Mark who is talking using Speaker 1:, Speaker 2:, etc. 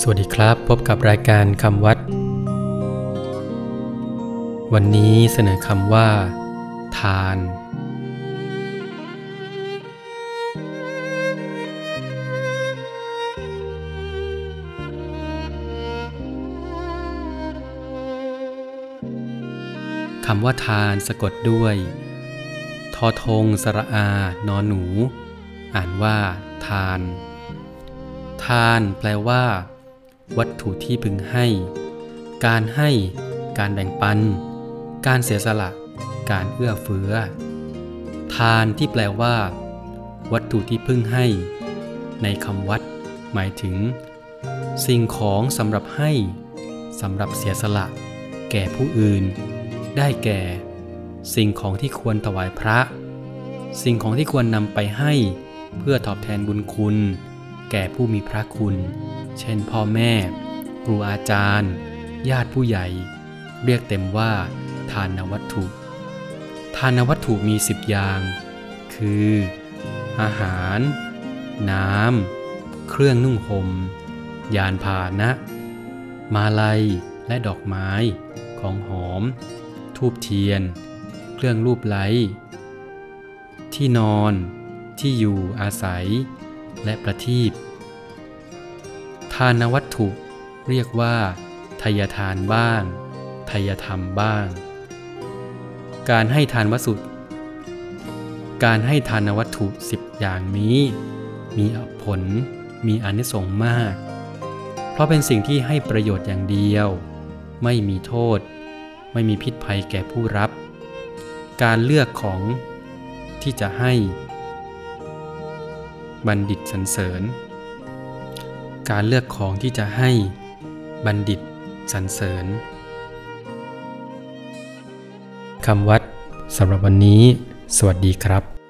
Speaker 1: สวัสดีครับพบกับรายการคำวัด วันนี้เสนอคำว่า ทาน คำว่าทานสะกดด้วย ทอทงสระอานอนหนู อ่านว่า ทาน ทานแปลว่า วัตถุที่พึงให้ การให้ การแบ่งปัน การเสียสละ การเอื้อเฟื้อ ทานที่แปลว่า วัตถุที่พึ่งให้ ในคำวัด หมายถึง สิ่งของสำหรับให้สำหรับเสียสละ แก่ผู้อื่น ได้แก่ สิ่งของที่ควรถวายพระ สิ่งของที่ควรนำไปให้ เพื่อตอบแทนบุญคุณ แก่ผู้มีพระคุณ เช่นพ่อแม่ ครูอาจารย์ ญาติผู้ใหญ่ เรียกเต็มว่า ทานวัตถุ ทานวัตถุมีสิบอย่าง คือ อาหาร น้ำ เครื่องนุ่งห่ม ยานพาหนะ มาลัยและดอกไม้ ของหอม ทูบเทียน เครื่องรูปไล้ที่นอน ที่อยู่อาศัย และประทีปทานวัตถุเรียกว่าทายทานบ้างทายธรรมบ้าง การให้ทานวัตถุการให้ทานวัตถุสิบอย่างนี้ มีผลมีอนิสงส์มาก เพราะเป็นสิ่งที่ให้ประโยชน์อย่างเดียว ไม่มีโทษ ไม่มีพิษภัยแก่ผู้รับ การเลือกของที่จะให้ บัณฑิตสรรเสริญ การเลือกของที่จะให้บัณฑิตสรรเสริญคำวัดสำหรับวันนี้ สวัสดีครับ